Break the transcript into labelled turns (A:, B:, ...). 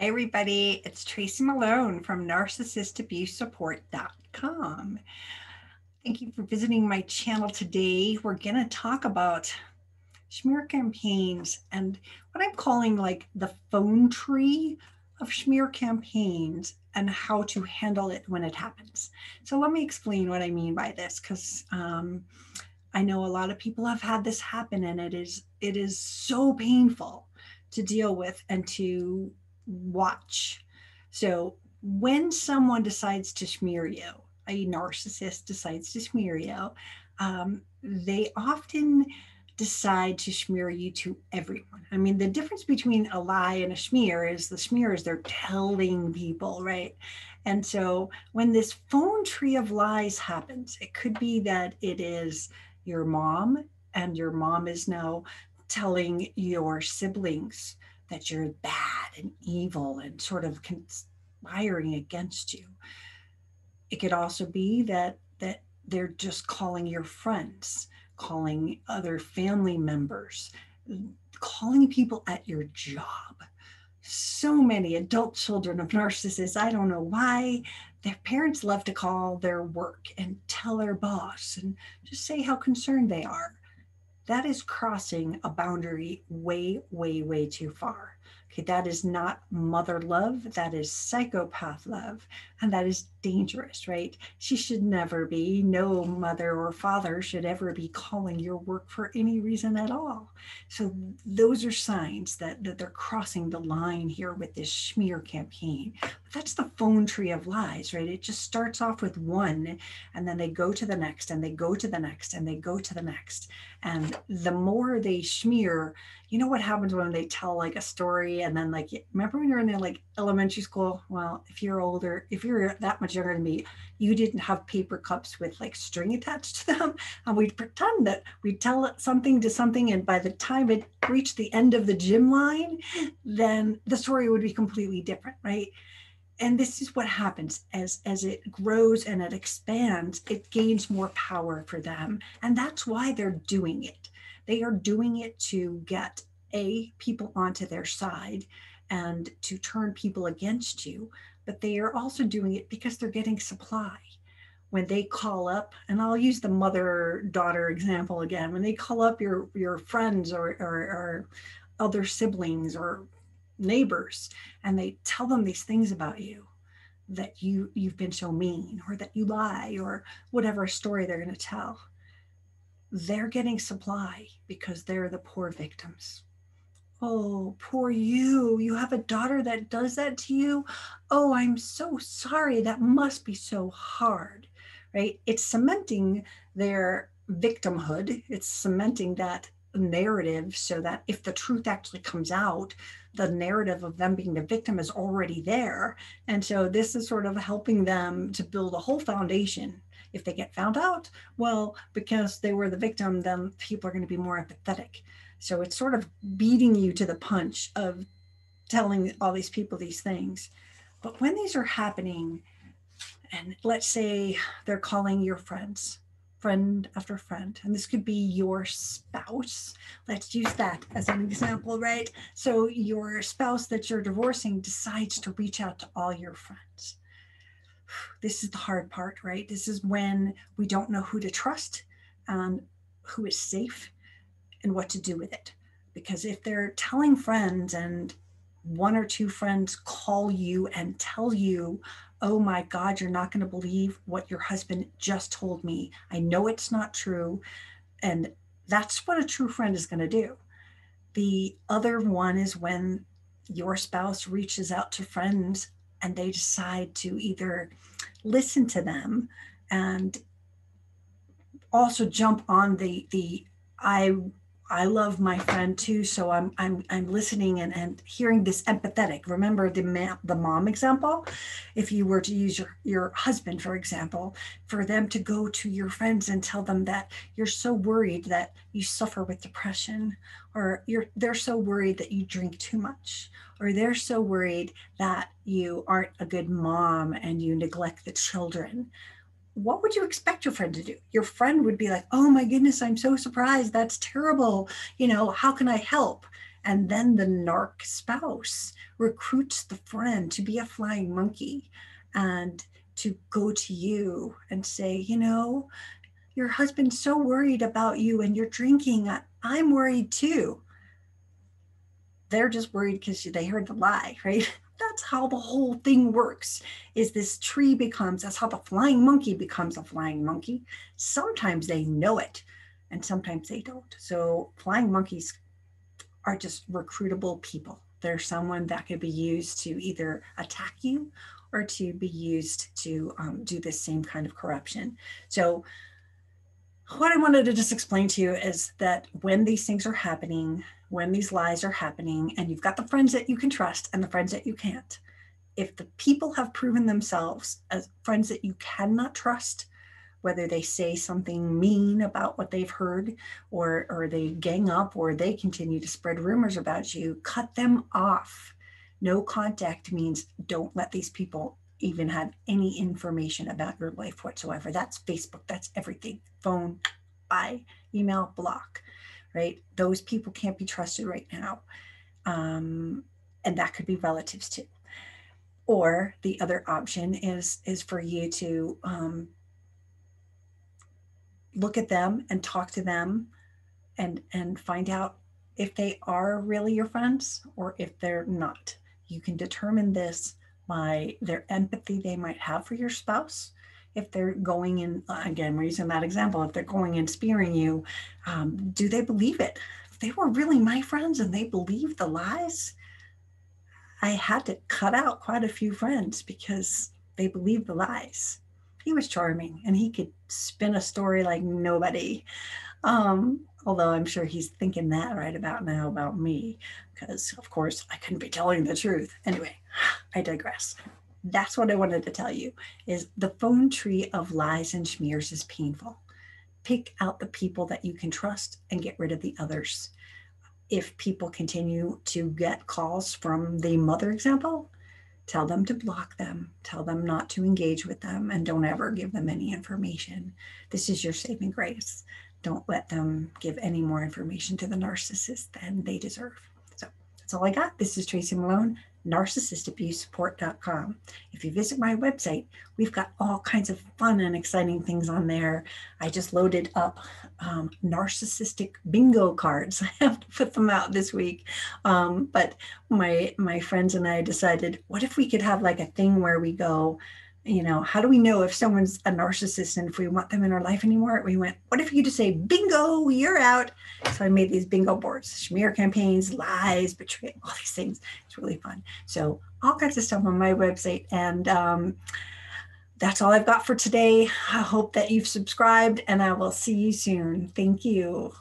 A: Hi, everybody. It's Tracy Malone from NarcissistAbuseSupport.com. Thank you for visiting my channel today. We're going to talk about smear campaigns and what I'm calling like the phone tree of smear campaigns and how to handle it when it happens. So let me explain what I mean by this because um, I know a lot of people have had this happen and it is it is so painful to deal with and to watch. So when someone decides to smear you, a narcissist decides to smear you, um, they often decide to smear you to everyone. I mean, the difference between a lie and a smear is the smear is they're telling people, right? And so when this phone tree of lies happens, it could be that it is your mom, and your mom is now telling your siblings that you're bad and evil and sort of conspiring against you. It could also be that that they're just calling your friends, calling other family members, calling people at your job. So many adult children of narcissists, I don't know why, their parents love to call their work and tell their boss and just say how concerned they are that is crossing a boundary way, way, way too far. Okay, that is not mother love, that is psychopath love, and that is dangerous, right? She should never be, no mother or father should ever be calling your work for any reason at all. So those are signs that, that they're crossing the line here with this smear campaign. That's the phone tree of lies, right? It just starts off with one, and then they go to the next, and they go to the next, and they go to the next. And the more they smear, you know what happens when they tell like a story and then like remember when you're in the like elementary school well if you're older if you're that much younger than me you didn't have paper cups with like string attached to them and we'd pretend that we'd tell something to something and by the time it reached the end of the gym line then the story would be completely different right and this is what happens. As as it grows and it expands it gains more power for them. And that's why they're doing it. They are doing it to get a people onto their side and to turn people against you, but they are also doing it because they're getting supply. When they call up, and I'll use the mother daughter example again, when they call up your, your friends or, or, or other siblings or neighbors and they tell them these things about you that you you've been so mean or that you lie or whatever story they're going to tell they're getting supply because they're the poor victims. Oh, poor you. You have a daughter that does that to you. Oh, I'm so sorry. That must be so hard, right? It's cementing their victimhood, it's cementing that narrative so that if the truth actually comes out, the narrative of them being the victim is already there. And so this is sort of helping them to build a whole foundation if they get found out, well, because they were the victim, then people are going to be more empathetic. So it's sort of beating you to the punch of telling all these people these things. But when these are happening, and let's say they're calling your friends, friend after friend, and this could be your spouse. Let's use that as an example, right? So your spouse that you're divorcing decides to reach out to all your friends this is the hard part, right? This is when we don't know who to trust and who is safe and what to do with it. Because if they're telling friends and one or two friends call you and tell you, oh my God, you're not going to believe what your husband just told me. I know it's not true. And that's what a true friend is going to do. The other one is when your spouse reaches out to friends and they decide to either listen to them and also jump on the the I I love my friend too, so I'm I'm I'm listening and, and hearing this empathetic. Remember the ma- the mom example. If you were to use your your husband, for example, for them to go to your friends and tell them that you're so worried that you suffer with depression, or you're they're so worried that you drink too much, or they're so worried that you aren't a good mom and you neglect the children what would you expect your friend to do? Your friend would be like, oh my goodness, I'm so surprised. That's terrible. You know, how can I help? And then the narc spouse recruits the friend to be a flying monkey and to go to you and say, you know, your husband's so worried about you and you're drinking. I'm worried too. They're just worried because they heard the lie, right? That's how the whole thing works. Is this tree becomes, that's how the flying monkey becomes a flying monkey. Sometimes they know it and sometimes they don't. So flying monkeys are just recruitable people. They're someone that could be used to either attack you or to be used to um, do the same kind of corruption. So what I wanted to just explain to you is that when these things are happening, when these lies are happening, and you've got the friends that you can trust and the friends that you can't, if the people have proven themselves as friends that you cannot trust, whether they say something mean about what they've heard or or they gang up or they continue to spread rumors about you cut them off. No contact means don't let these people even have any information about your life whatsoever. That's Facebook, that's everything. Phone, bye, email, block, right? Those people can't be trusted right now. Um, and that could be relatives too. Or the other option is is for you to um, look at them and talk to them and and find out if they are really your friends or if they're not. You can determine this by their empathy they might have for your spouse. If they're going in, again, we're using that example, if they're going and spearing you, um, do they believe it? If they were really my friends and they believe the lies, I had to cut out quite a few friends because they believed the lies. He was charming and he could spin a story like nobody. Um, although I'm sure he's thinking that right about now about me, because of course I couldn't be telling the truth. Anyway, I digress. That's what I wanted to tell you is the phone tree of lies and smears is painful. Pick out the people that you can trust and get rid of the others. If people continue to get calls from the mother example, tell them to block them, tell them not to engage with them, and don't ever give them any information. This is your saving grace don't let them give any more information to the narcissist than they deserve. So that's all I got. This is Tracy Malone, narcissistabusesupport.com. If you visit my website, we've got all kinds of fun and exciting things on there. I just loaded up um, narcissistic bingo cards. I have to put them out this week. Um, but my my friends and I decided, what if we could have like a thing where we go, you know, how do we know if someone's a narcissist and if we want them in our life anymore? We went, what if you just say, bingo, you're out? So I made these bingo boards, smear campaigns, lies, betrayal, all these things. It's really fun. So all kinds of stuff on my website. And um, that's all I've got for today. I hope that you've subscribed and I will see you soon. Thank you.